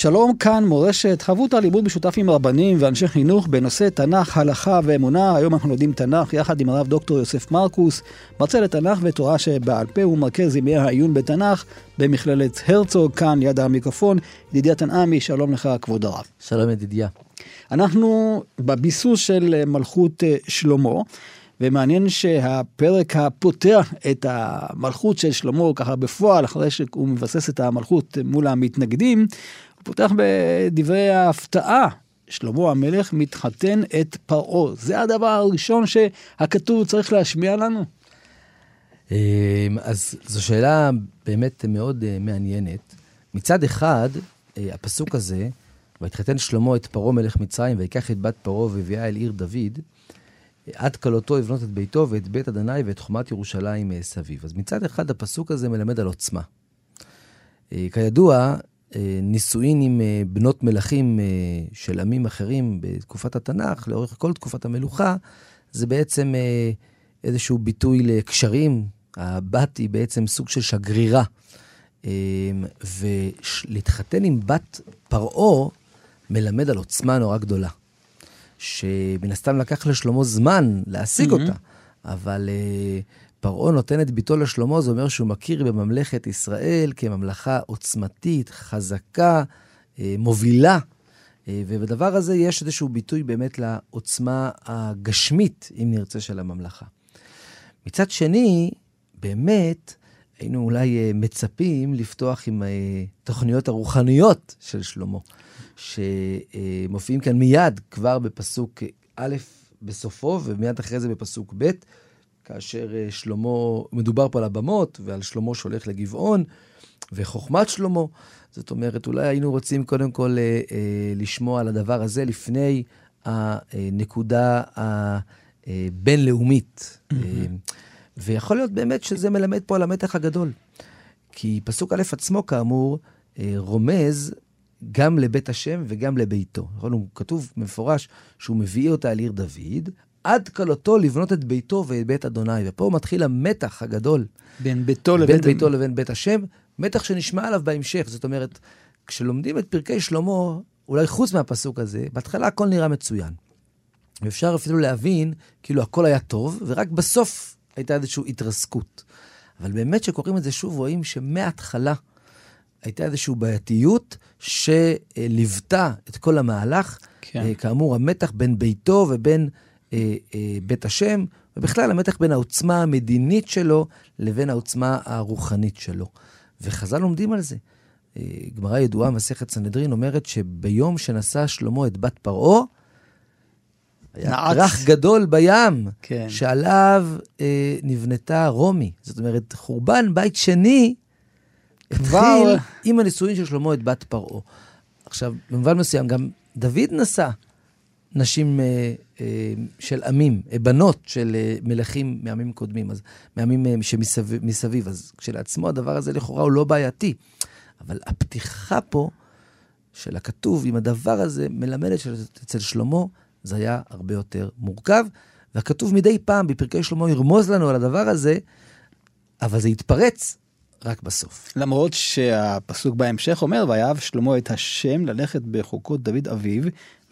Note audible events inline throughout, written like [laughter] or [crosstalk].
שלום כאן מורשת, חברותא לימוד משותף עם רבנים ואנשי חינוך בנושא תנ"ך, הלכה ואמונה. היום אנחנו לומדים תנ"ך יחד עם הרב דוקטור יוסף מרקוס, מרצה לתנ"ך ותורה שבעל פה ומרכז ימי העיון בתנ"ך במכללת הרצוג, כאן ליד המיקרופון. ידידיה תנעמי, שלום לך כבוד הרב. שלום ידידיה. אנחנו בביסוס של מלכות אה, שלמה. ומעניין שהפרק הפותח את המלכות של שלמה ככה בפועל, אחרי שהוא מבסס את המלכות מול המתנגדים, הוא פותח בדברי ההפתעה. שלמה המלך מתחתן את פרעה. זה הדבר הראשון שהכתוב צריך להשמיע לנו. אמ, אז זו שאלה באמת מאוד אה, מעניינת. מצד אחד, אה, הפסוק הזה, ויתחתן שלמה את פרעה מלך מצרים, ויקח את בת פרעה והביאה אל עיר דוד, עד כלותו לבנות את ביתו ואת בית אדוני ואת חומת ירושלים אה, סביב. אז מצד אחד הפסוק הזה מלמד על עוצמה. כידוע, נישואין עם אה, בנות מלכים אה, של עמים אחרים בתקופת התנ"ך, לאורך כל תקופת המלוכה, זה בעצם איזשהו ביטוי לקשרים. הבת היא בעצם סוג של שגרירה. ולהתחתן עם בת פרעה מלמד על עוצמה נורא גדולה. שמן הסתם לקח לשלמה זמן להשיג mm-hmm. אותה, אבל פרעה נותן את ביתו לשלמה, זה אומר שהוא מכיר בממלכת ישראל כממלכה עוצמתית, חזקה, אה, מובילה. אה, ובדבר הזה יש איזשהו ביטוי באמת לעוצמה הגשמית, אם נרצה, של הממלכה. מצד שני, באמת, היינו אולי אה, מצפים לפתוח עם תוכניות הרוחניות של שלמה, שמופיעים כאן מיד, כבר בפסוק א' בסופו, ומיד אחרי זה בפסוק ב', כאשר אה, שלמה, מדובר פה על הבמות, ועל שלמה שהולך לגבעון, וחוכמת שלמה. זאת אומרת, אולי היינו רוצים קודם כל אה, אה, לשמוע על הדבר הזה לפני הנקודה הבינלאומית. Mm-hmm. ויכול להיות באמת שזה מלמד פה על המתח הגדול. כי פסוק א' עצמו, כאמור, רומז גם לבית השם וגם לביתו. נכון? כתוב מפורש שהוא מביא אותה על עיר דוד, עד כלותו לבנות את ביתו ואת בית אדוני. ופה מתחיל המתח הגדול. בין ביתו לבין... בין ביתו לבין בית השם, מתח שנשמע עליו בהמשך. זאת אומרת, כשלומדים את פרקי שלמה, אולי חוץ מהפסוק הזה, בהתחלה הכל נראה מצוין. ואפשר אפילו להבין, כאילו הכל היה טוב, ורק בסוף הייתה איזושהי התרסקות. אבל באמת כשקוראים את זה שוב, רואים שמההתחלה הייתה איזושהי בעייתיות שליוותה את כל המהלך. כן. אה, כאמור, המתח בין ביתו ובין בית השם, ובכלל המתח בין העוצמה המדינית שלו לבין העוצמה הרוחנית שלו. וחז"ל לומדים על זה. אה, גמרא ידועה, מסכת סנהדרין, אומרת שביום שנשא שלמה את בת פרעה, היה רך גדול בים, כן. שעליו אה, נבנתה רומי. זאת אומרת, חורבן בית שני. התחיל עם הנישואין של שלמה את בת פרעה. עכשיו, במובן מסוים, גם דוד נשא נשים אה, אה, של עמים, אה, בנות של אה, מלכים מעמים קודמים, אז מעמים אה, שמסביב. אז כשלעצמו הדבר הזה לכאורה הוא לא בעייתי. אבל הפתיחה פה של הכתוב עם הדבר הזה מלמדת שאצל שלמה זה היה הרבה יותר מורכב. והכתוב מדי פעם בפרקי שלמה ירמוז לנו על הדבר הזה, אבל זה יתפרץ רק בסוף. למרות שהפסוק בהמשך אומר, ויאהב שלמה את השם ללכת בחוקות דוד אביו,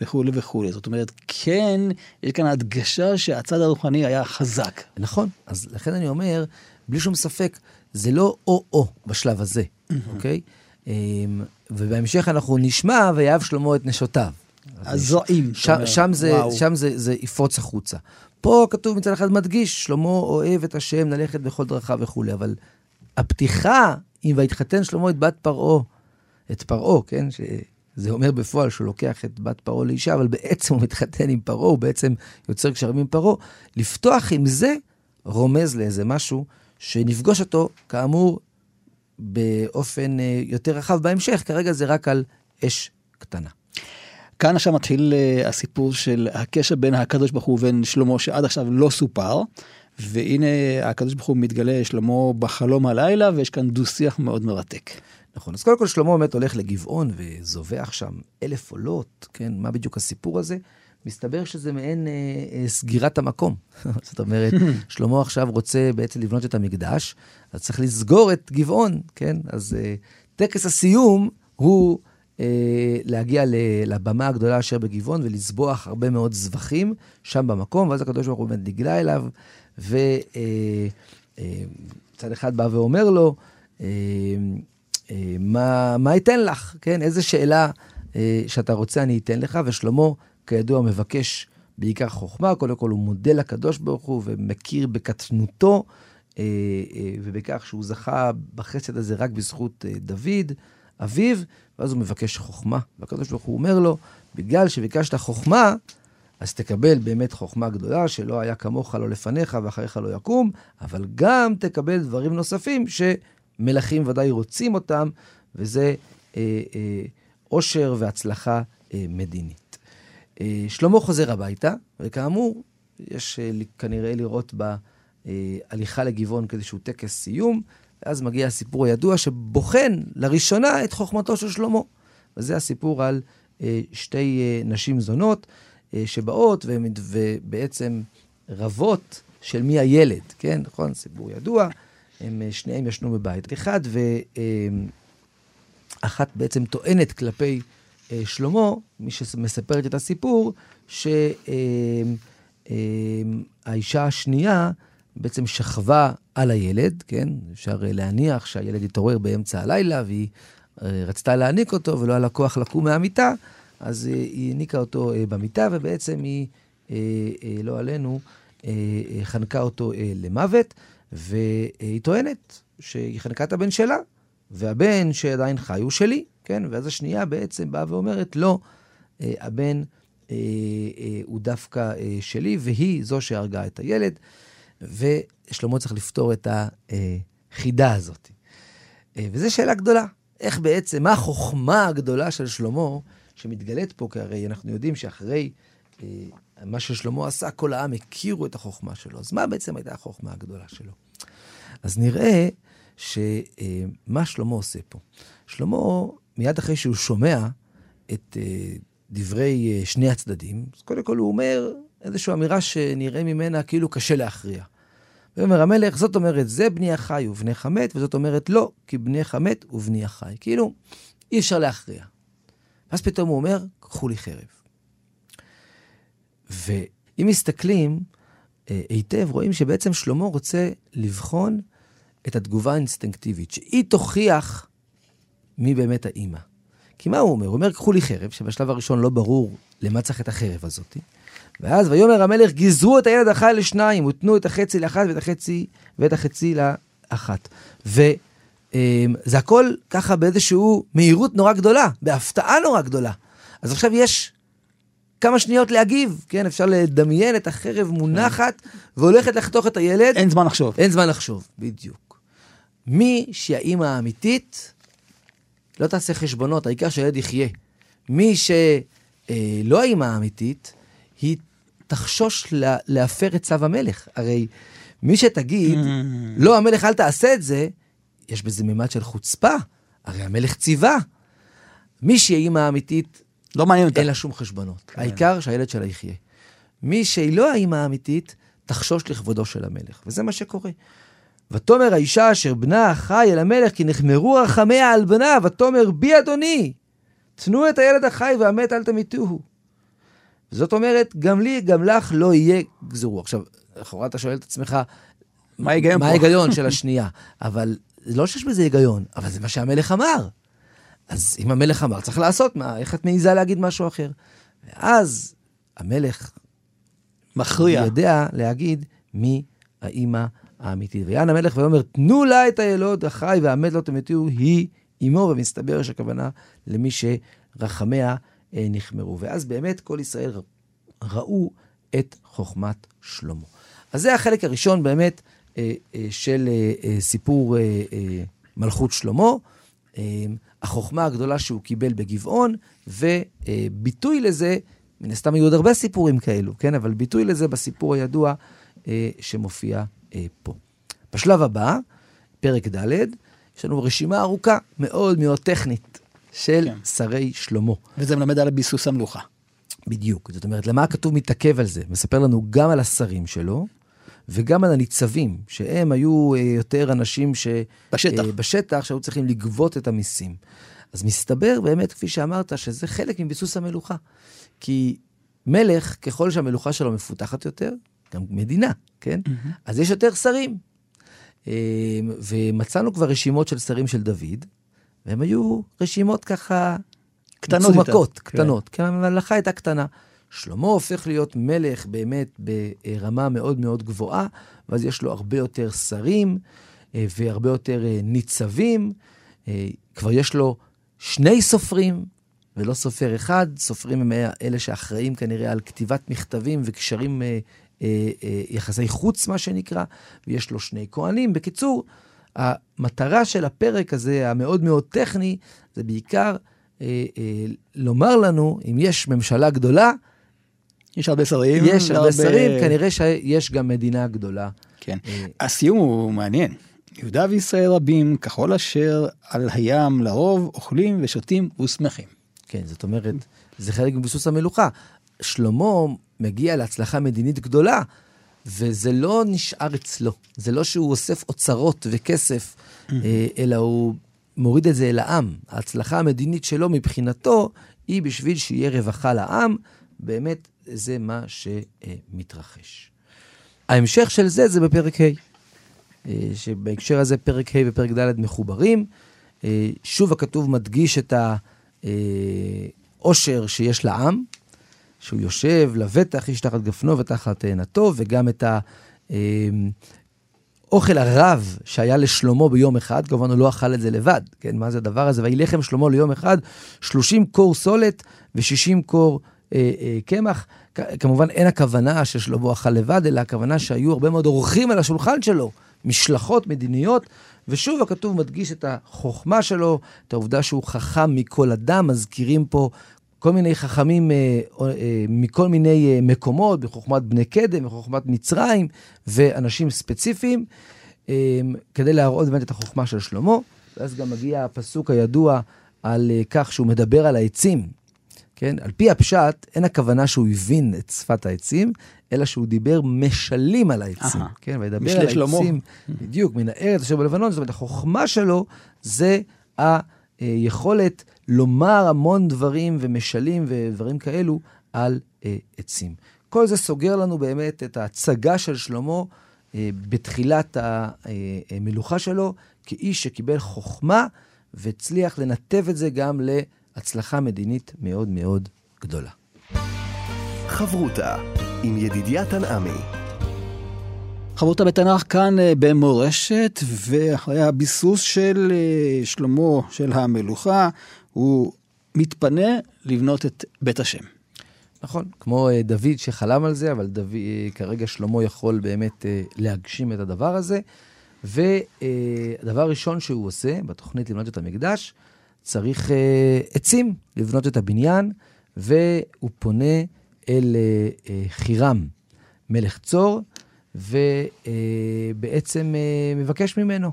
וכולי וכולי. זאת אומרת, כן, יש כאן הדגשה שהצד הרוחני היה חזק. נכון, אז לכן אני אומר, בלי שום ספק, זה לא או-או בשלב הזה, אוקיי? אמ, ובהמשך אנחנו נשמע, ויאהב שלמה את נשותיו. הזועים. שם, זה, שם זה, זה יפרוץ החוצה. פה כתוב מצד אחד מדגיש, שלמה אוהב את השם, ללכת בכל דרכיו וכולי, אבל הפתיחה, אם ויתחתן שלמה את בת פרעה, את פרעה, כן? זה אומר בפועל שהוא לוקח את בת פרעה לאישה, אבל בעצם הוא מתחתן עם פרעה, הוא בעצם יוצר קשרים עם פרעה. לפתוח עם זה, רומז לאיזה משהו שנפגוש אותו, כאמור, באופן אה, יותר רחב בהמשך, כרגע זה רק על אש קטנה. כאן עכשיו מתחיל uh, הסיפור של הקשר בין הקדוש ברוך הוא ובין שלמה שעד עכשיו לא סופר. והנה הקדוש ברוך הוא מתגלה שלמה בחלום הלילה ויש כאן דו שיח מאוד מרתק. נכון, אז קודם כל שלמה באמת הולך לגבעון וזובח שם אלף עולות, כן, מה בדיוק הסיפור הזה? מסתבר שזה מעין אה, אה, סגירת המקום. [laughs] זאת אומרת, [laughs] שלמה עכשיו רוצה בעצם לבנות את המקדש, אז צריך לסגור את גבעון, כן? אז אה, טקס הסיום הוא אה, להגיע לבמה הגדולה אשר בגבעון ולזבוח הרבה מאוד זבחים שם במקום, ואז הקדוש ברוך הוא באמת נגלה אליו, וצד אה, אחד בא ואומר לו, מה, מה אתן לך, כן? איזה שאלה שאתה רוצה אני אתן לך, ושלמה, כידוע, מבקש בעיקר חוכמה, קודם כל הוא מודה לקדוש ברוך הוא ומכיר בקטנותו. ובכך שהוא זכה בחסד הזה רק בזכות דוד, אביו, ואז הוא מבקש חוכמה. והקדוש ברוך הוא אומר לו, בגלל שביקשת חוכמה, אז תקבל באמת חוכמה גדולה, שלא היה כמוך לא לפניך ואחריך לא יקום, אבל גם תקבל דברים נוספים שמלכים ודאי רוצים אותם, וזה אה, אה, והצלחה אה, מדינית. אה, שלמה חוזר הביתה, וכאמור, יש אה, כנראה לראות בהליכה לגבעון כאיזשהו טקס סיום. ואז מגיע הסיפור הידוע שבוחן לראשונה את חוכמתו של שלמה. וזה הסיפור על אה, שתי אה, נשים זונות אה, שבאות ובעצם רבות של מי הילד, כן? נכון? סיפור ידוע. הם אה, שניהם ישנו בבית אחד, ואחת אה, בעצם טוענת כלפי אה, שלמה, מי שמספרת את הסיפור, שהאישה השנייה בעצם שכבה על הילד, כן? אפשר להניח שהילד התעורר באמצע הלילה והיא רצתה להעניק אותו ולא היה לה כוח לקום מהמיטה, אז היא העניקה אותו במיטה ובעצם היא, לא עלינו, חנקה אותו למוות, והיא טוענת שהיא חנקה את הבן שלה, והבן שעדיין חי הוא שלי, כן? ואז השנייה בעצם באה ואומרת, לא, הבן הוא דווקא שלי, והיא זו שהרגה את הילד. ושלמה צריך לפתור את החידה הזאת. אה, וזו שאלה גדולה. איך בעצם, מה החוכמה הגדולה של שלמה שמתגלית פה? כי הרי אנחנו יודעים שאחרי אה, מה ששלמה עשה, כל העם הכירו את החוכמה שלו. אז מה בעצם הייתה החוכמה הגדולה שלו? אז נראה שמה אה, שלמה עושה פה. שלמה, מיד אחרי שהוא שומע את דברי שני הצדדים, אז קודם כל הוא אומר, איזושהי אמירה שנראה ממנה כאילו קשה להכריע. ואומר המלך, זאת אומרת, זה בני החי ובני חמת, וזאת אומרת, לא, כי בני חמת ובני החי. כאילו, אי אפשר להכריע. ואז פתאום הוא אומר, קחו לי חרב. ואם מסתכלים אה, היטב, רואים שבעצם שלמה רוצה לבחון את התגובה האינסטינקטיבית, שהיא תוכיח מי באמת האימא. כי מה הוא אומר? הוא אומר, קחו לי חרב, שבשלב הראשון לא ברור למה צריך את החרב הזאת. ואז ויאמר המלך, גזרו את הילד החי לשניים, ותנו את החצי לאחת ואת החצי, ואת החצי לאחת. וזה אמ, הכל ככה באיזושהי מהירות נורא גדולה, בהפתעה נורא גדולה. אז עכשיו יש כמה שניות להגיב, כן? אפשר לדמיין את החרב מונחת והולכת לחתוך את הילד. אין זמן לחשוב. אין זמן לחשוב, בדיוק. מי שהאימא האמיתית, לא תעשה חשבונות, העיקר שהילד יחיה. מי שלא האימא האמיתית, היא תחשוש לה, להפר את צו המלך. הרי מי שתגיד, mm. לא, המלך, אל תעשה את זה, יש בזה מימד של חוצפה. הרי המלך ציווה. מי שהיא אימא האמיתית, לא מעניין אותה. אין לה שום חשבונות. כן. העיקר שהילד שלה יחיה. מי שהיא לא האימא האמיתית, תחשוש לכבודו של המלך. וזה מה שקורה. ותאמר האישה אשר בנה חי אל המלך, כי נחמרו רחמיה על בנה, ותאמר בי אדוני, תנו את הילד החי והמת אל תמיתוהו. זאת אומרת, גם לי, גם לך לא יהיה גזרו. עכשיו, לכאורה אתה שואל את עצמך, מה ההיגיון מה ההיגיון של השנייה? אבל לא שיש בזה היגיון, אבל זה מה שהמלך אמר. אז אם המלך אמר, צריך לעשות, מה, איך את מעיזה להגיד משהו אחר? ואז המלך מכריע. יודע להגיד מי האימא האמיתית. ויען המלך ואומר, תנו לה את הילוד החי והמת לא תמתיהו, היא אמו, ומסתבר שהכוונה למי שרחמיה אה, נחמרו. ואז באמת כל ישראל ראו את חוכמת שלמה. אז זה החלק הראשון באמת אה, אה, של אה, אה, סיפור אה, אה, מלכות שלמה, אה, החוכמה הגדולה שהוא קיבל בגבעון, וביטוי לזה, מן הסתם היו עוד הרבה סיפורים כאלו, כן? אבל ביטוי לזה בסיפור הידוע אה, שמופיע אה, פה. בשלב הבא, פרק ד', יש לנו רשימה ארוכה, מאוד מאוד טכנית, של כן. שרי שלמה. וזה מלמד על ביסוס המלוכה. בדיוק. זאת אומרת, למה הכתוב מתעכב על זה? מספר לנו גם על השרים שלו, וגם על הניצבים, שהם היו אה, יותר אנשים ש... בשטח. אה, בשטח, שהיו צריכים לגבות את המיסים. אז מסתבר באמת, כפי שאמרת, שזה חלק מביסוס המלוכה. כי מלך, ככל שהמלוכה שלו מפותחת יותר, גם מדינה, כן? אז יש יותר שרים. אה, ומצאנו כבר רשימות של שרים של דוד, והם היו רשימות ככה... קטנות יותר. מצומקות, כן. קטנות, כי הממלכה הייתה קטנה. שלמה הופך להיות מלך באמת ברמה מאוד מאוד גבוהה, ואז יש לו הרבה יותר שרים אה, והרבה יותר אה, ניצבים. אה, כבר יש לו שני סופרים, ולא סופר אחד. סופרים הם אלה שאחראים כנראה על כתיבת מכתבים וקשרים, יחסי חוץ, מה שנקרא, ויש לו שני כהנים. בקיצור, המטרה של הפרק הזה, המאוד מאוד טכני, זה בעיקר אה, אה, לומר לנו, אם יש ממשלה גדולה, יש הרבה שרים. יש הרבה שרים, כנראה שיש גם מדינה גדולה. כן. אה, הסיום הוא מעניין. יהודה וישראל רבים, ככל אשר על הים לרוב, אוכלים ושותים ושמחים. כן, זאת אומרת, זה חלק מביסוס המלוכה. שלמה מגיע להצלחה מדינית גדולה, וזה לא נשאר אצלו. זה לא שהוא אוסף אוצרות וכסף, אה, אלא הוא מוריד את זה אל העם. ההצלחה המדינית שלו מבחינתו היא בשביל שיהיה רווחה לעם. באמת, זה מה שמתרחש. ההמשך של זה זה בפרק ה', אה, שבהקשר הזה פרק ה' ופרק ד' מחוברים. אה, שוב הכתוב מדגיש את העושר שיש לעם, שהוא יושב לבטח, איש תחת גפנו ותחת תאנתו, וגם את האוכל הרב שהיה לשלמה ביום אחד, כמובן הוא לא אכל את זה לבד, כן, מה זה הדבר הזה? ויהי לחם שלמה ליום אחד, 30 קור סולת ו-60 קור אה, אה, קמח. כ- כמובן אין הכוונה ששלמה אכל לבד, אלא הכוונה שהיו הרבה מאוד אורחים על השולחן שלו, משלחות מדיניות, ושוב הכתוב מדגיש את החוכמה שלו, את העובדה שהוא חכם מכל אדם, מזכירים פה כל מיני חכמים אה, אה, מכל מיני אה, מקומות, בחוכמת בני קדם, בחוכמת מצרים, ואנשים ספציפיים, אה, כדי להראות באמת את החוכמה של שלמה. ואז גם מגיע הפסוק הידוע על אה, כך שהוא מדבר על העצים. כן? על פי הפשט, אין הכוונה שהוא הבין את שפת העצים, אלא שהוא דיבר משלים על העצים. אהה. כן? וידבר על שלמה. העצים, בדיוק, מן הארץ אשר בלבנון, זאת אומרת, החוכמה שלו זה היכולת לומר המון דברים ומשלים ודברים כאלו על אה, עצים. כל זה סוגר לנו באמת את ההצגה של שלמה אה, בתחילת המלוכה שלו, כאיש שקיבל חוכמה והצליח לנתב את זה גם להצלחה מדינית מאוד מאוד גדולה. חברותה עם ידידיה תנעמי. חברותה בתנ"ך כאן אה, במורשת, ואחרי הביסוס של אה, שלמה, של המלוכה, הוא מתפנה לבנות את בית השם. נכון, כמו אה, דוד שחלם על זה, אבל דוד, כרגע שלמה יכול באמת להגשים את הדבר הזה. והדבר הראשון שהוא עושה בתוכנית לבנות את המקדש, צריך אה, עצים לבנות את הבניין, והוא פונה אל אה, אה, חירם, מלך צור, ובעצם אה, מבקש ממנו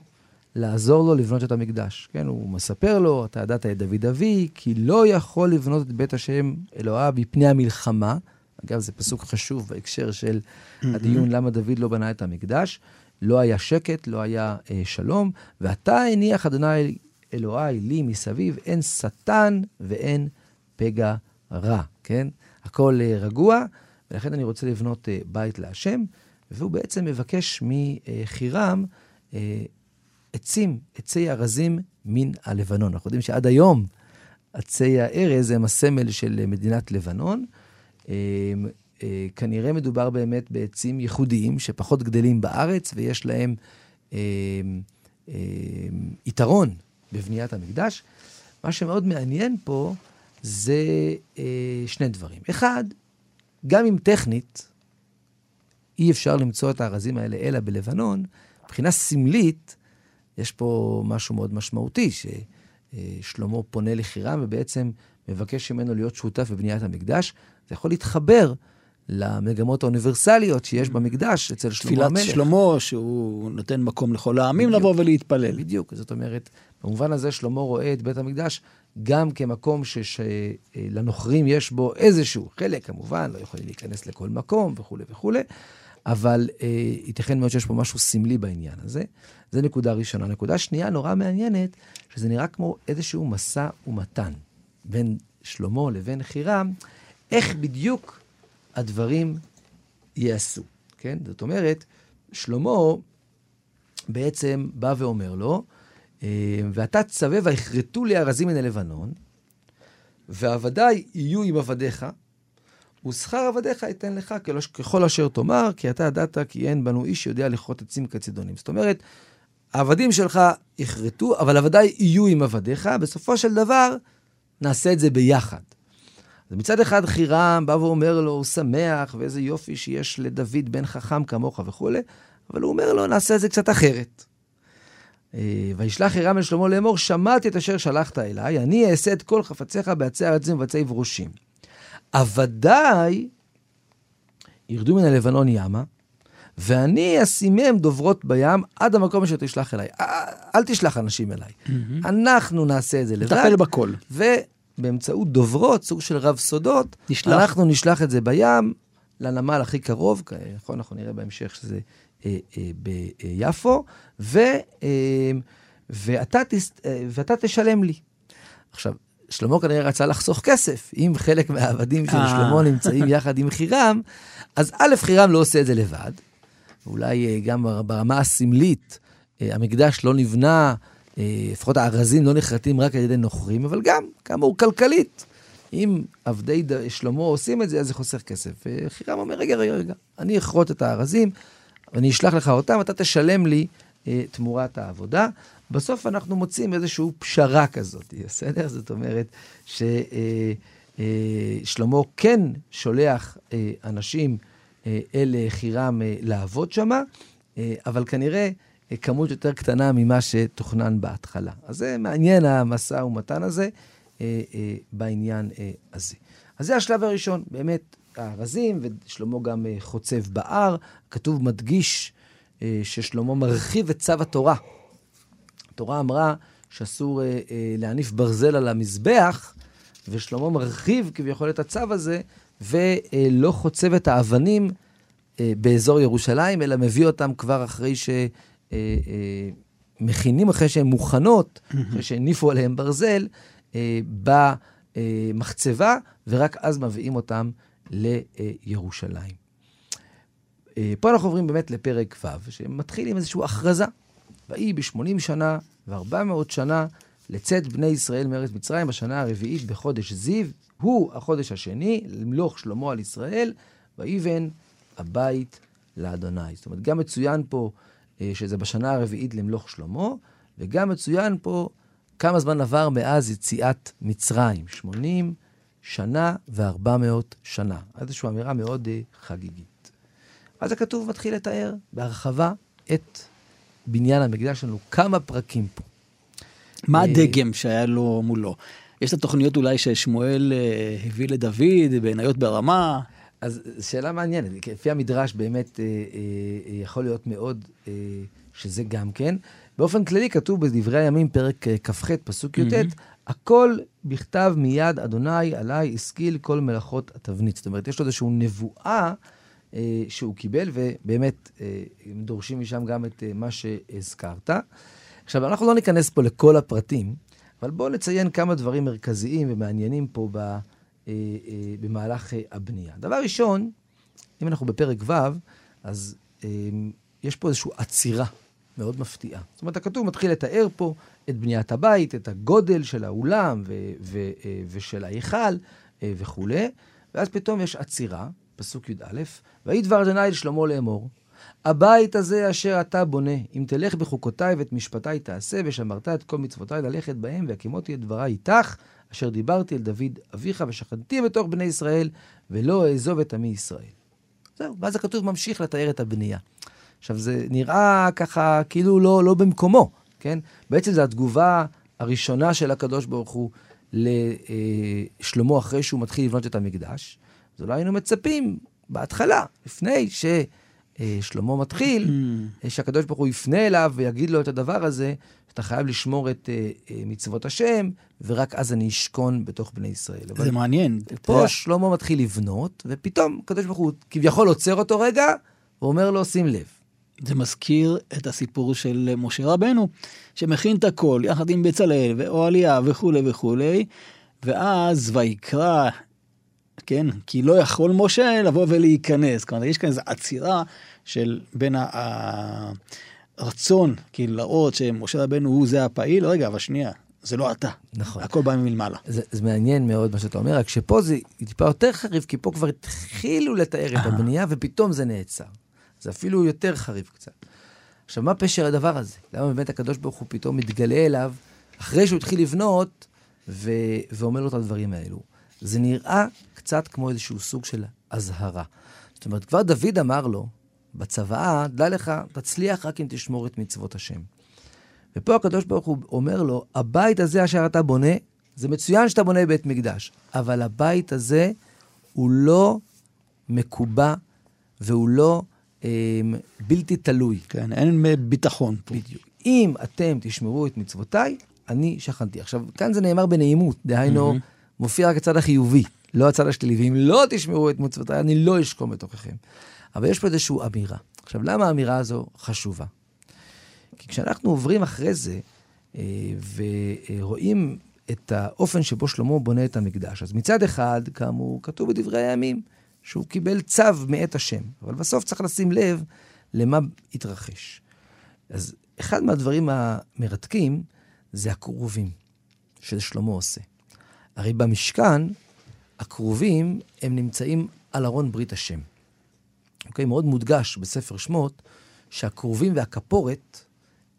לעזור לו לבנות את המקדש. כן, הוא מספר לו, אתה ידעת את דוד אבי, כי לא יכול לבנות את בית השם אלוהיו מפני המלחמה. אגב, זה פסוק חשוב בהקשר של הדיון למה דוד לא בנה את המקדש. לא היה שקט, לא היה אה, שלום, ועתה הניח אדוני אלוהי לי מסביב, אין שטן ואין פגע רע, כן? הכל אה, רגוע, ולכן אני רוצה לבנות אה, בית להשם, והוא בעצם מבקש מחירם אה, עצים, עצי ארזים מן הלבנון. אנחנו יודעים שעד היום עצי הארז הם הסמל של מדינת לבנון. אה, אה, כנראה מדובר באמת בעצים ייחודיים שפחות גדלים בארץ ויש להם אה, אה, יתרון בבניית המקדש. מה שמאוד מעניין פה זה אה, שני דברים. אחד, גם אם טכנית, אי אפשר למצוא את הארזים האלה אלא בלבנון, מבחינה סמלית, יש פה משהו מאוד משמעותי, ששלמה פונה לחירם ובעצם מבקש ממנו להיות שותף בבניית המקדש. זה יכול להתחבר למגמות האוניברסליות שיש במקדש אצל שלמה המלך. תפילת שלמה, שהוא נותן מקום לכל העמים בדיוק, לבוא ולהתפלל. בדיוק, זאת אומרת, במובן הזה שלמה רואה את בית המקדש גם כמקום שלנוכרים יש בו איזשהו חלק, כמובן, לא יכולים להיכנס לכל מקום וכולי וכולי, אבל אה, ייתכן מאוד שיש פה משהו סמלי בעניין הזה. זו נקודה ראשונה. נקודה שנייה נורא מעניינת, שזה נראה כמו איזשהו משא ומתן בין שלמה לבין חירם, איך בדיוק הדברים ייעשו, כן? זאת אומרת, שלמה בעצם בא ואומר לו, אה, ואתה צווה ויכרתו לי ארזים מן הלבנון, ועבדיי יהיו עם עבדיך, ושכר עבדיך אתן לך ככל אשר תאמר, כי אתה ידעת כי אין בנו איש שיודע לכרות עצים כצידונים. זאת אומרת, העבדים שלך יכרתו, אבל עבדיי יהיו עם עבדיך, בסופו של דבר נעשה את זה ביחד. אז מצד אחד חירם בא ואומר לו, הוא שמח, ואיזה יופי שיש לדוד בן חכם כמוך וכולי, אבל הוא אומר לו, נעשה את זה קצת אחרת. אה, וישלח חירם אל שלמה לאמור, שמעתי את אשר שלחת אליי, אני אעשה את כל חפציך בעצי ארצים ובעצי ברושים. עבדיי ירדו מן הלבנון ימה, ואני אשימם דוברות בים עד המקום אשר תשלח אליי. אל תשלח אנשים אליי. Mm-hmm. אנחנו נעשה את זה לבד. נטפל בכל. ובאמצעות דוברות, סוג של רב סודות, נשלח. אנחנו נשלח את זה בים לנמל הכי קרוב, נכון, אנחנו נראה בהמשך שזה אה, אה, ביפו, ו, אה, ואתה, תס, אה, ואתה תשלם לי. עכשיו, שלמה כנראה רצה לחסוך כסף. אם חלק מהעבדים של אה. שלמה נמצאים יחד עם חירם, אז א', חירם לא עושה את זה לבד. אולי אה, גם ברמה הסמלית, אה, המקדש לא נבנה, לפחות הארזים לא נחרטים רק על ידי נוכרים, אבל גם, כאמור, כלכלית. אם עבדי שלמה עושים את זה, אז זה חוסך כסף. וחירם אומר, רגע, רגע, רגע, אני אכרות את הארזים, אני אשלח לך אותם, אתה תשלם לי אה, תמורת העבודה. בסוף אנחנו מוצאים איזושהי פשרה כזאת, בסדר? זאת אומרת ששלמה אה, אה, כן שולח אה, אנשים אה, אל חירם אה, לעבוד שמה, אה, אבל כנראה אה, כמות יותר קטנה ממה שתוכנן בהתחלה. אז זה מעניין המשא ומתן הזה אה, אה, בעניין אה, הזה. אז זה השלב הראשון, באמת הארזים, ושלמה גם חוצב בהר. כתוב, מדגיש ששלמה מרחיב את צו התורה. התורה אמרה שאסור להניף ברזל על המזבח, ושלמה מרחיב כביכול את הצו הזה, ולא חוצב את האבנים באזור ירושלים, אלא מביא אותם כבר אחרי ש... מכינים אחרי שהן מוכנות, אחרי שהניפו עליהן ברזל, במחצבה, ורק אז מביאים אותם לירושלים. אה, פה אנחנו עוברים באמת לפרק ו', שמתחיל עם איזושהי הכרזה. ויהי בשמונים שנה וארבע מאות שנה לצאת בני ישראל מארץ מצרים בשנה הרביעית בחודש זיו, הוא החודש השני, למלוך שלמה על ישראל, ויבן הבית לאדוני. זאת אומרת, גם מצוין פה אה, שזה בשנה הרביעית למלוך שלמה, וגם מצוין פה כמה זמן עבר מאז יציאת מצרים, 80 שנה וארבע מאות שנה. איזושהי אמירה מאוד uh, חגיגית. אז הכתוב מתחיל לתאר בהרחבה את בניין המקדש שלנו, כמה פרקים פה. מה אה, הדגם שהיה לו מולו? יש את התוכניות אולי ששמואל הביא לדוד, בעיניות ברמה? אז שאלה מעניינת, לפי המדרש באמת אה, אה, יכול להיות מאוד אה, שזה גם כן. באופן כללי כתוב בדברי הימים, פרק כ"ח, פסוק י"ט, mm-hmm. הכל בכתב מיד אדוני עליי השכיל כל מלאכות התבנית. זאת אומרת, יש לו איזושהי נבואה אה, שהוא קיבל, ובאמת, אה, דורשים משם גם את אה, מה שהזכרת. עכשיו, אנחנו לא ניכנס פה לכל הפרטים, אבל בואו נציין כמה דברים מרכזיים ומעניינים פה ב, אה, אה, במהלך אה, הבנייה. דבר ראשון, אם אנחנו בפרק ו', אז יש פה איזושהי עצירה מאוד מפתיעה. זאת אומרת, הכתוב מתחיל לתאר פה את בניית הבית, את הגודל של האולם ו- ו- אה, ושל ההיכל וכולי, ואז פתאום יש עצירה, פסוק י"א, ויהי דבר אדוני לשלמה לאמור, הבית הזה אשר אתה בונה, אם תלך בחוקותיי ואת משפטיי תעשה, ושמרת את כל מצוותיי ללכת בהם, והקימותי את דבריי איתך, אשר דיברתי אל דוד אביך, ושכנתי בתוך בני ישראל, ולא אעזוב את עמי ישראל. זהו, ואז הכתוב ממשיך לתאר את הבנייה. עכשיו, זה נראה ככה כאילו לא, לא במקומו, כן? בעצם זו התגובה הראשונה של הקדוש ברוך הוא לשלמה אחרי שהוא מתחיל לבנות את המקדש. אז אולי היינו מצפים בהתחלה, לפני ששלמה מתחיל, Mm. [clears throat] שהקדוש ברוך הוא יפנה אליו ויגיד לו את הדבר הזה, שאתה חייב לשמור את אה, אה, מצוות השם, ורק אז אני אשכון בתוך בני ישראל. זה מעניין. אתה פה יודע, שלמה מתחיל לבנות, ופתאום הקדוש ברוך הוא כביכול עוצר אותו רגע, ואומר לו, שים לב. זה מזכיר את הסיפור של משה רבנו, שמכין את הכל יחד עם בצלאל ואוהליה וכולי וכולי, ואז ויקרא, כן, כי לא יכול משה לבוא ולהיכנס. כלומר, יש כאן איזו עצירה של בין ה- הרצון, כאילו להראות שמשה רבנו הוא זה הפעיל, רגע, אבל שנייה, זה לא אתה. נכון. הכל בא מלמעלה. זה, זה מעניין מאוד מה שאתה אומר, רק שפה זה טיפה יותר חריף, כי פה כבר התחילו לתאר את הבנייה, ופתאום זה נעצר. זה אפילו יותר חריף קצת. עכשיו, מה פשר הדבר הזה? למה באמת הקדוש ברוך הוא פתאום מתגלה אליו, אחרי שהוא התחיל לבנות, ו... ואומר לו את הדברים האלו? זה נראה קצת כמו איזשהו סוג של אזהרה. זאת אומרת, כבר דוד אמר לו, בצוואה, דע לך, תצליח רק אם תשמור את מצוות השם. ופה הקדוש ברוך הוא אומר לו, הבית הזה אשר אתה בונה, זה מצוין שאתה בונה בית מקדש, אבל הבית הזה הוא לא מקובע והוא לא אה, בלתי תלוי. כן, אין ביטחון פה. בדיוק. אם אתם תשמרו את מצוותיי, אני שכנתי. עכשיו, כאן זה נאמר בנעימות, דהיינו, מופיע רק הצד החיובי, לא הצד השלילי. ואם לא תשמרו את מצוותיי, אני לא אשכום בתוככם. אבל יש פה איזושהי אמירה. עכשיו, למה האמירה הזו חשובה? כי כשאנחנו עוברים אחרי זה, אה, ורואים את האופן שבו שלמה בונה את המקדש, אז מצד אחד, כאמור, כתוב בדברי הימים, שהוא קיבל צו מאת השם, אבל בסוף צריך לשים לב למה התרחש. אז אחד מהדברים המרתקים זה הכרובים ששלמה עושה. הרי במשכן, הכרובים הם נמצאים על ארון ברית השם. אוקיי? מאוד מודגש בספר שמות שהכרובים והכפורת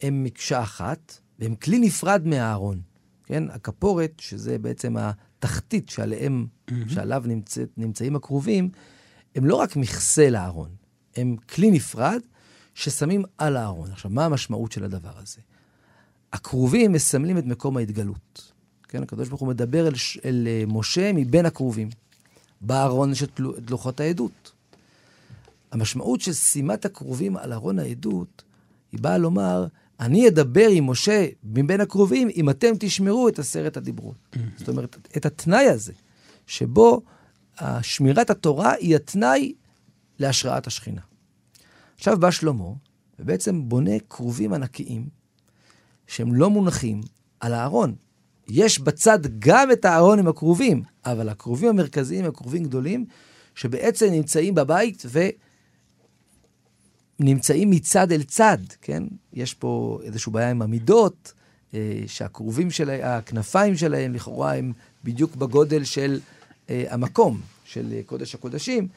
הם מקשה אחת, והם כלי נפרד מהארון. כן? הכפורת, שזה בעצם התחתית שעליהם, שעליו נמצא, נמצאים הכרובים, הם לא רק מכסה לארון, הם כלי נפרד ששמים על הארון. עכשיו, מה המשמעות של הדבר הזה? הכרובים מסמלים את מקום ההתגלות. כן, הקדוש ברוך הוא מדבר אל, אל אה, משה מבין הכרובים. בארון יש את לוחות העדות. המשמעות של שימת הכרובים על ארון העדות, היא באה לומר, אני אדבר עם משה מבין הכרובים אם אתם תשמרו את עשרת הדיברות. זאת אומרת, את התנאי הזה, שבו שמירת התורה היא התנאי להשראת השכינה. עכשיו בא שלמה, ובעצם בונה כרובים ענקיים, שהם לא מונחים על הארון. יש בצד גם את הארון עם הכרובים, אבל הכרובים המרכזיים הם כרובים גדולים, שבעצם נמצאים בבית ונמצאים מצד אל צד, כן? יש פה איזושהי בעיה עם המידות, אה, שהכרובים שלהם, הכנפיים שלהם לכאורה הם בדיוק בגודל של אה, המקום, של אה, קודש הקודשים.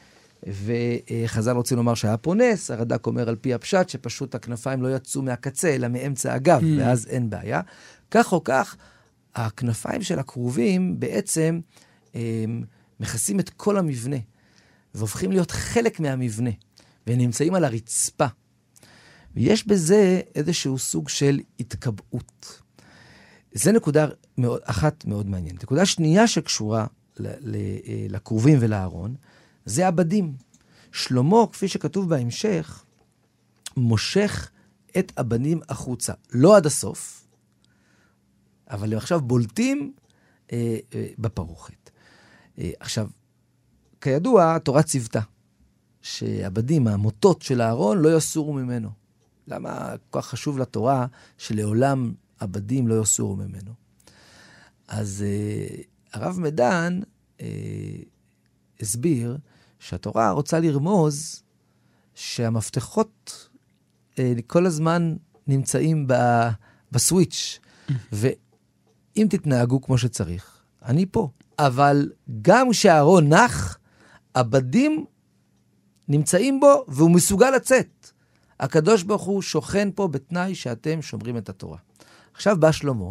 וחז"ל רוצים לומר שהיה פה נס, הרד"ק אומר על פי הפשט שפשוט הכנפיים לא יצאו מהקצה, אלא מאמצע הגב, Mm. ואז אין בעיה. כך או כך, הכנפיים של הכרובים בעצם אה, מכסים את כל המבנה, והופכים להיות חלק מהמבנה, והם נמצאים על הרצפה. ויש בזה איזשהו סוג של התקבעות. זה נקודה מאוד, אחת מאוד מעניינת. נקודה שנייה שקשורה ל- ל- אה, לכרובים ולארון, זה הבדים. שלמה, כפי שכתוב בהמשך, מושך את הבנים החוצה. לא עד הסוף, אבל הם עכשיו בולטים אה, אה, בפרוכת. אה, עכשיו, כידוע, התורה ציוותה שהבדים, המוטות של הארון, לא יסורו ממנו. למה כל כך חשוב לתורה שלעולם הבדים לא יסורו ממנו? אז אה, הרב מדן אה, הסביר שהתורה רוצה לרמוז שהמפתחות אה, כל הזמן נמצאים ב, בסוויץ', ואם תתנהגו כמו שצריך, אני פה. אבל גם כשהארון נח, הבדים נמצאים בו והוא מסוגל לצאת. הקדוש ברוך הוא שוכן פה בתנאי שאתם שומרים את התורה. עכשיו בא שלמה,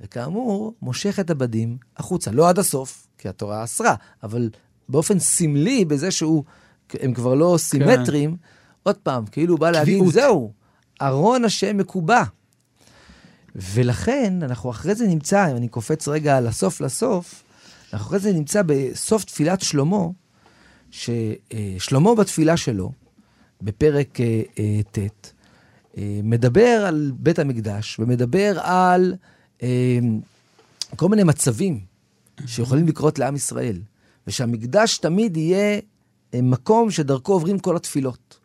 וכאמור, מושך את הבדים החוצה. לא עד הסוף, כי התורה אסרה, אבל באופן סמלי, בזה שהוא הם כבר לא סימטריים, עוד פעם, כאילו הוא בא להגיד, קביעות. זהו, ארון השם מקובע. ולכן, אנחנו אחרי זה נמצא, אם אני קופץ רגע לסוף לסוף, אנחנו אחרי זה נמצא בסוף תפילת שלמה, ששלמה בתפילה שלו, בפרק אה, אה, ט', אה, מדבר על בית המקדש, ומדבר על כל מיני מצבים שיכולים לקרות לעם ישראל, ושהמקדש תמיד יהיה מקום שדרכו עוברים כל התפילות.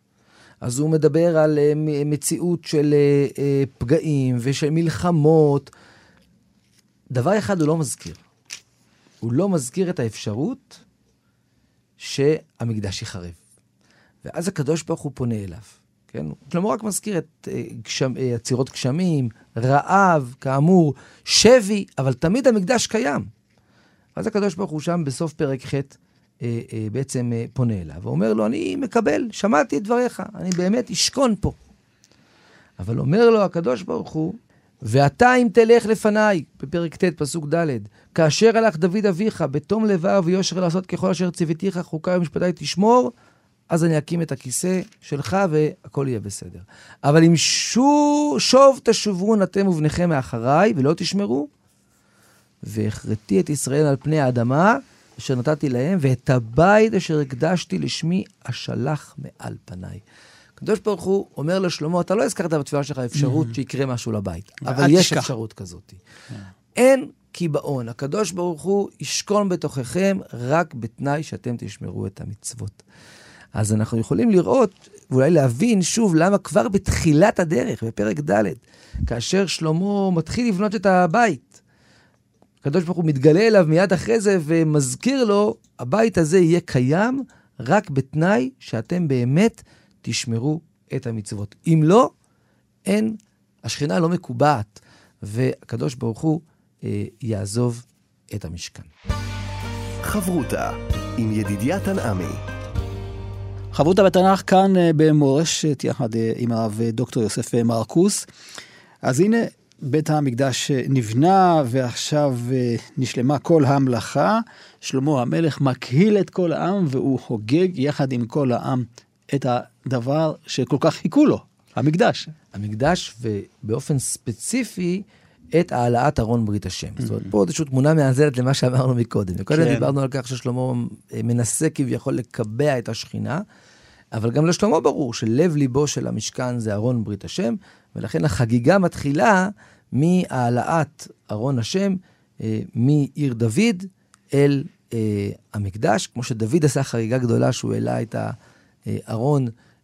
אז הוא מדבר על מציאות של פגעים ושל מלחמות. דבר אחד הוא לא מזכיר. הוא לא מזכיר את האפשרות שהמקדש ייחרב. ואז הקדוש ברוך הוא פונה אליו, כן? שלמה רק מזכיר את אה, גשם, אה, עצירות גשמים, רעב, כאמור, שבי, אבל תמיד המקדש קיים. ואז הקדוש ברוך הוא שם בסוף פרק ח' אה, אה, בעצם אה, פונה אליו, ואומר לו, אני מקבל, שמעתי את דבריך, אני באמת אשכון פה. אבל אומר לו הקדוש ברוך הוא, ואתה אם תלך לפניי, בפרק ט', פסוק ד', כאשר הלך דוד אביך, בתום לבב ויושר לעשות ככל אשר ציוויתיך, חוקי ומשפטי תשמור, אז אני אקים את הכיסא שלך והכל יהיה בסדר. אבל אם שוב, שוב תשובון אתם ובניכם מאחריי ולא תשמרו, והכרתי את ישראל על פני האדמה, אשר נתתי להם, ואת הבית אשר הקדשתי לשמי, אשלח מעל פניי. הקדוש ברוך הוא אומר לשלמה, אתה לא הזכרת בתפילה שלך אפשרות שיקרה משהו לבית, אבל יש תשכח. אפשרות כזאת. אין קיבעון, הקדוש ברוך הוא ישכון בתוככם רק בתנאי שאתם תשמרו את המצוות. אז אנחנו יכולים לראות, ואולי להבין שוב למה כבר בתחילת הדרך, בפרק ד', כאשר שלמה מתחיל לבנות את הבית, הקדוש ברוך הוא מתגלה אליו מיד אחרי זה ומזכיר לו, הבית הזה יהיה קיים רק בתנאי שאתם באמת תשמרו את המצוות. אם לא, אין, השכינה לא מקובעת, והקדוש ברוך הוא אה, יעזוב את המשכן. חברותה עם ידידיה תנעמי. חברותא בתנ"ך כאן אה, במורשת, יחד אה, עם הרב אה, דוקטור יוסף מרקוס. אז הנה, בית המקדש נבנה, ועכשיו נשלמה כל המלאכה. שלמה המלך מקהיל את כל העם, והוא חוגג יחד עם כל העם את הדבר שכל כך חיכו לו, המקדש. המקדש, ובאופן ספציפי, את העלאת ארון ברית השם. זאת אומרת, פה איזושהי תמונה מאזנת למה שאמרנו מקודם. מקודם כן. דיברנו על כך ששלמה אה, מנסה כביכול לקבע את השכינה, אבל גם לשלמה ברור שלב ליבו של המשכן זה ארון ברית השם, ולכן החגיגה מתחילה מהעלאת ארון השם אה, מעיר דוד אל אה, המקדש, כמו שדוד עשה חגיגה גדולה שהוא העלה את הארון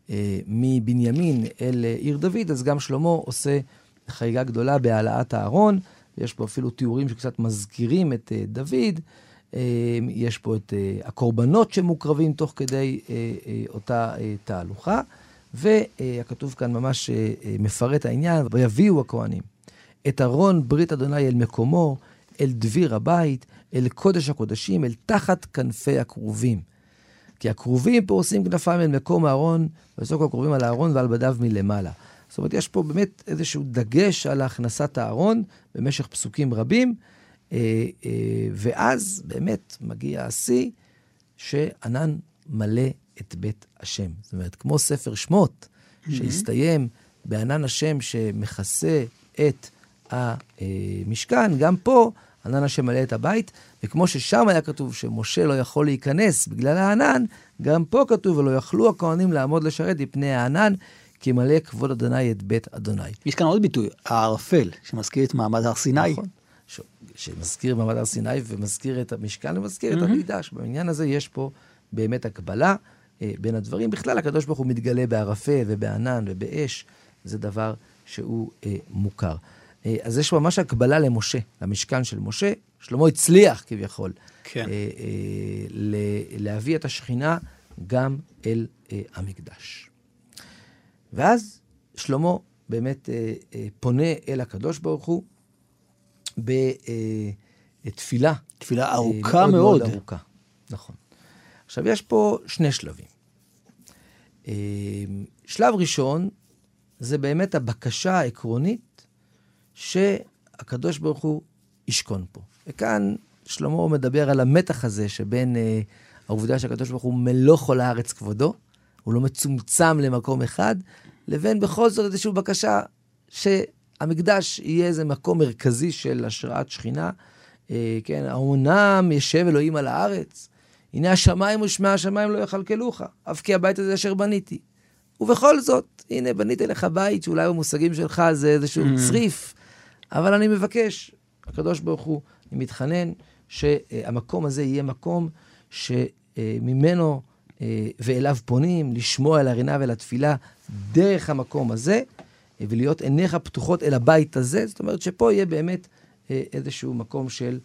אה, מבנימין אל אה, עיר דוד, אז גם שלמה עושה חגיגה גדולה בהעלאת הארון. יש פה אפילו תיאורים שקצת מזכירים את אה, דוד. אה, יש פה את אה, הקורבנות שמוקרבים תוך כדי אה, אה, אותה אה, תהלוכה. והכתוב כאן ממש אה, אה, מפרט העניין, ויביאו הכהנים את ארון ברית אדוני אל מקומו, אל דביר הבית, אל קודש הקודשים, אל תחת כנפי הכרובים. כי הכרובים פורסים כנפיים אל מקום הארון, וסוק הכרובים על הארון ועל בדיו מלמעלה. זאת אומרת, יש פה באמת איזשהו דגש על הכנסת הארון במשך פסוקים רבים, אה, אה, ואז באמת מגיע השיא שענן מלא את בית השם. זאת אומרת, כמו ספר שמות, שהסתיים בענן השם שמכסה את המשכן, גם פה ענן השם מלא את הבית, וכמו ששם היה כתוב שמשה לא יכול להיכנס בגלל הענן, גם פה כתוב, ולא יכלו הכהנים לעמוד לשרת מפני הענן, כי מלא כבוד אדוני את בית אדוני. יש כאן עוד ביטוי, הערפל, שמזכיר את מעמד הר סיני. נכון. ש... שמזכיר מעמד הר סיני ומזכיר את המשכן ומזכיר את המקדש. בעניין הזה יש פה באמת הקבלה אה, בין הדברים. בכלל, הקדוש ברוך הוא מתגלה בערפל ובענן ובאש, זה דבר שהוא אה, מוכר. אה, אז יש ממש הקבלה למשה, למשכן של משה. שלמה הצליח כביכול כן. אה, אה, להביא את השכינה גם אל אה, המקדש. ואז שלמה באמת אה, אה, פונה אל הקדוש ברוך הוא בתפילה. תפילה אה, ארוכה מאוד. ארוכה, נכון. עכשיו, יש פה שני שלבים. אה, שלב ראשון, זה באמת הבקשה העקרונית שהקדוש ברוך הוא ישכון פה. וכאן שלמה מדבר על המתח הזה שבין אה, העובדה שהקדוש ברוך הוא מלוא כל הארץ כבודו, הוא לא מצומצם למקום אחד, לבין בכל זאת איזושהי בקשה שהמקדש יהיה איזה מקום מרכזי של השראת שכינה. אה, כן, האומנם ישב אלוהים על הארץ? הנה השמיים ושמי השמיים לא יכלכלוך, אף כי הבית הזה אשר בניתי. ובכל זאת, הנה, בניתי לך בית שאולי במושגים שלך זה איזשהו mm. צריף, אבל אני מבקש, הקדוש ברוך הוא, אני מתחנן, שהמקום הזה יהיה מקום שממנו אה, ואליו פונים, לשמוע אל הרינה ואל התפילה דרך המקום הזה, אה, ולהיות עיניך פתוחות אל הבית הזה, זאת אומרת שפה יהיה באמת אה, איזשהו מקום של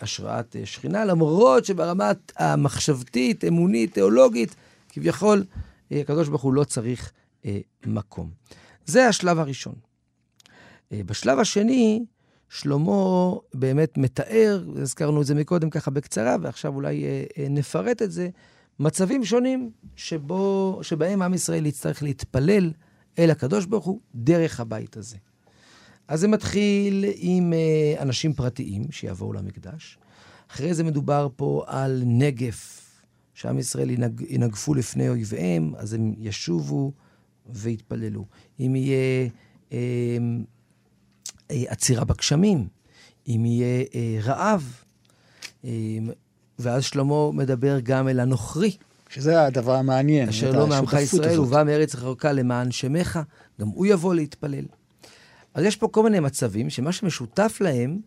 השראת שכינה, למרות שברמה המחשבתית, אמונית, תיאולוגית, כביכול, הקדוש ברוך הוא לא צריך מקום. זה השלב הראשון. בשלב השני, שלמה באמת מתאר, הזכרנו את זה מקודם ככה בקצרה, ועכשיו אולי נפרט את זה, מצבים שונים שבו, שבהם עם ישראל יצטרך להתפלל אל הקדוש ברוך הוא דרך הבית הזה. אז זה מתחיל עם אנשים פרטיים שיבואו למקדש. אחרי זה מדובר פה על נגף, שעם ישראל ינג, ינגפו לפני אויביהם, אז הם ישובו ויתפללו. אם יהיה אה, אה, עצירה בגשמים, אם יהיה אה, רעב, אה, ואז שלמה מדבר גם אל הנוכרי. שזה הדבר המעניין. אשר לא מעמך ישראל, ובא מארץ רחוקה למען שמך, גם הוא יבוא להתפלל. אז יש פה כל מיני מצבים שמה שמשותף להם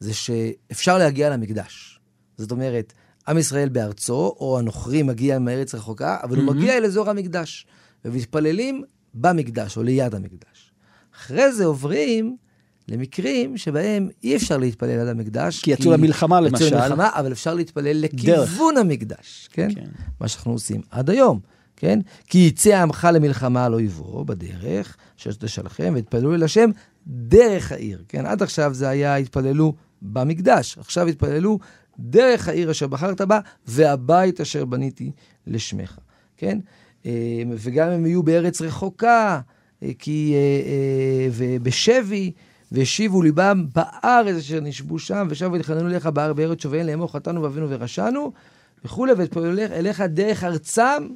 זה שאפשר להגיע למקדש. זאת אומרת, עם ישראל בארצו, או הנוכרי מגיע מארץ רחוקה, אבל mm-hmm. הוא מגיע אל אזור המקדש, ומתפללים במקדש, או ליד המקדש. אחרי זה עוברים למקרים שבהם אי אפשר להתפלל על המקדש. כי יצאו למלחמה למשל. יצאו למלחמה, אבל אפשר להתפלל לכיוון דרך. המקדש, כן? כן? מה שאנחנו עושים עד היום, כן? כי יצא עמך למלחמה על אויבו בדרך, אשר תשלחם, והתפללו אל השם דרך העיר, כן? עד עכשיו זה היה התפללו במקדש, עכשיו התפללו דרך העיר אשר בחרת בה, והבית אשר בניתי לשמך, כן? אה, וגם אם יהיו בארץ רחוקה, אה, כי... אה, ובשבי, והשיבו ליבם בארץ אשר נשבו שם, ושבו ותחננו לך באר בארץ שוביהם לאמור חטאנו ואבינו ורשענו, וכולי, ותפעלו אליך דרך ארצם,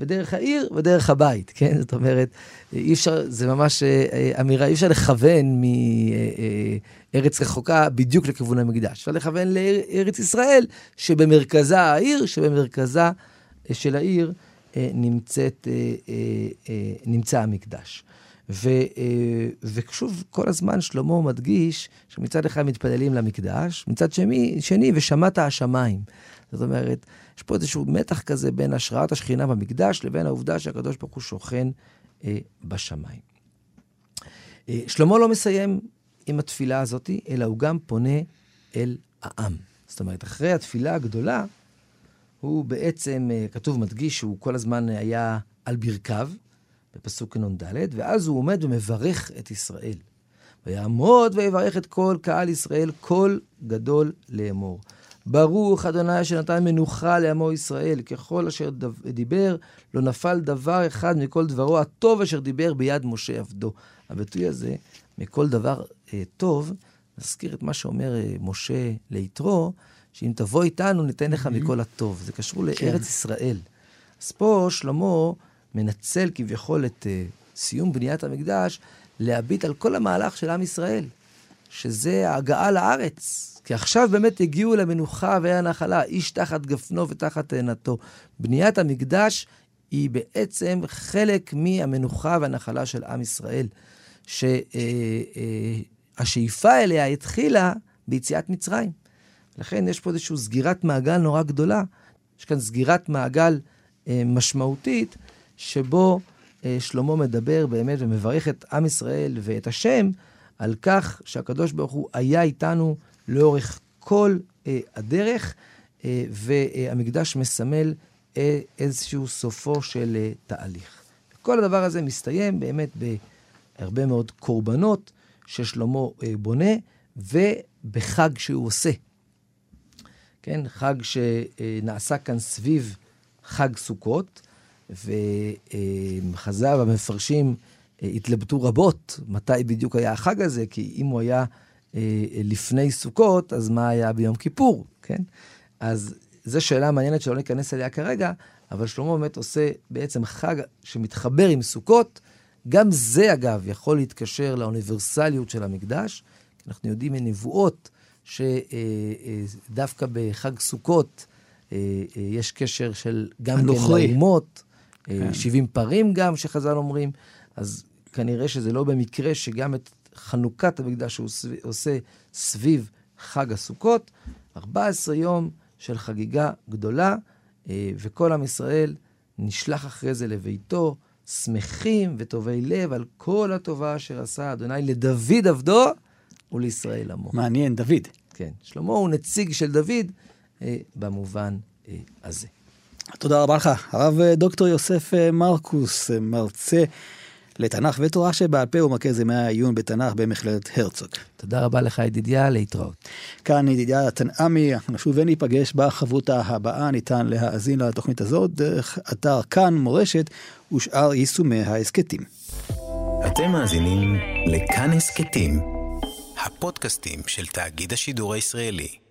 ודרך העיר, ודרך הבית, [laughs] כן? זאת אומרת, אי אפשר, זה ממש אה, אה, אמירה, אי אפשר לכוון מארץ רחוקה בדיוק לכיוון המקדש. אפשר לכוון לארץ ישראל, שבמרכזה העיר, שבמרכזה אה, של העיר נמצאת, נמצא המקדש. ו, אה, ושוב, כל הזמן שלמה מדגיש שמצד אחד מתפללים למקדש, מצד שני, שני ושמעת השמיים. זאת אומרת, יש פה איזשהו מתח כזה בין השראת השכינה במקדש לבין העובדה שהקדוש ברוך הוא שוכן אה, בשמיים. אה, שלמה לא מסיים עם התפילה הזאת, אלא הוא גם פונה אל העם. זאת אומרת, אחרי התפילה הגדולה, הוא בעצם, אה, כתוב, מדגיש שהוא כל הזמן היה על ברכיו, בפסוק נ"ד, ואז הוא עומד ומברך את ישראל. ויעמוד ויברך את כל קהל ישראל, קול גדול לאמור. ברוך אדוני שנתן מנוחה לעמו ישראל, ככל אשר דיבר, לא נפל דבר אחד מכל דברו הטוב אשר דיבר ביד משה עבדו. הביטוי הזה, מכל דבר אה, טוב, נזכיר את מה שאומר אה, משה ליתרו, שאם תבוא איתנו ניתן לך מכל הטוב. זה קשור כן. לארץ ישראל. אז פה שלמה מנצל כביכול את uh, סיום בניית המקדש, להביט על כל המהלך של עם ישראל, שזה ההגעה לארץ. כי עכשיו באמת הגיעו למנוחה והנחלה, איש תחת גפנו ותחת תאנתו. בניית המקדש היא בעצם חלק מהמנוחה והנחלה של עם ישראל, שהשאיפה אה, אה, אליה התחילה ביציאת מצרים. לכן יש פה איזושהי סגירת מעגל נורא גדולה. יש כאן סגירת מעגל אה, משמעותית, שבו אה, שלמה מדבר באמת ומברך את עם ישראל ואת השם על כך שהקדוש ברוך הוא היה איתנו לאורך כל אה, הדרך, אה, והמקדש מסמל אה, איזשהו סופו של אה, תהליך. כל הדבר הזה מסתיים באמת בהרבה מאוד קורבנות ששלמה אה, בונה, ובחג שהוא עושה. כן, חג שנעשה כאן סביב חג סוכות, וחז"ל והמפרשים אה, התלבטו רבות מתי בדיוק היה החג הזה, כי אם הוא היה אה, לפני סוכות, אז מה היה ביום כיפור, כן? אז זו שאלה מעניינת שלא ניכנס אליה כרגע, אבל שלמה באמת עושה בעצם חג שמתחבר עם סוכות. גם זה, אגב, יכול להתקשר לאוניברסליות של המקדש. אנחנו יודעים מנבואות שדווקא בחג סוכות אה, אה, יש קשר של גם כן לאומות, אה, כן. 70 פרים גם, שחז"ל אומרים. אז כנראה שזה לא במקרה שגם את חנוכת המקדש הוא עושה סביב חג הסוכות. 14 יום של חגיגה גדולה, וכל עם ישראל נשלח אחרי זה לביתו, שמחים וטובי לב על כל הטובה אשר עשה אדוני לדוד עבדו ולישראל עמו. מעניין, דוד. כן, שלמה הוא נציג של דוד אה, במובן אה, הזה. תודה רבה לך, הרב אה, דוקטור יוסף אה, מרקוס, אה, מרצה לתנ"ך ותורה שבעל פה ומרכז ימי העיון בתנ"ך במכללת הרצוג. תודה רבה לך ידידיה, להתראות. כאן ידידיה תנעמי, אנחנו שוב וניפגש בחברותה הבאה, ניתן להאזין לתוכנית הזאת דרך אתר כאן מורשת ושאר יישומי ההסכתים. אתם מאזינים לכאן הסכתים, הפודקאסטים של תאגיד השידור הישראלי.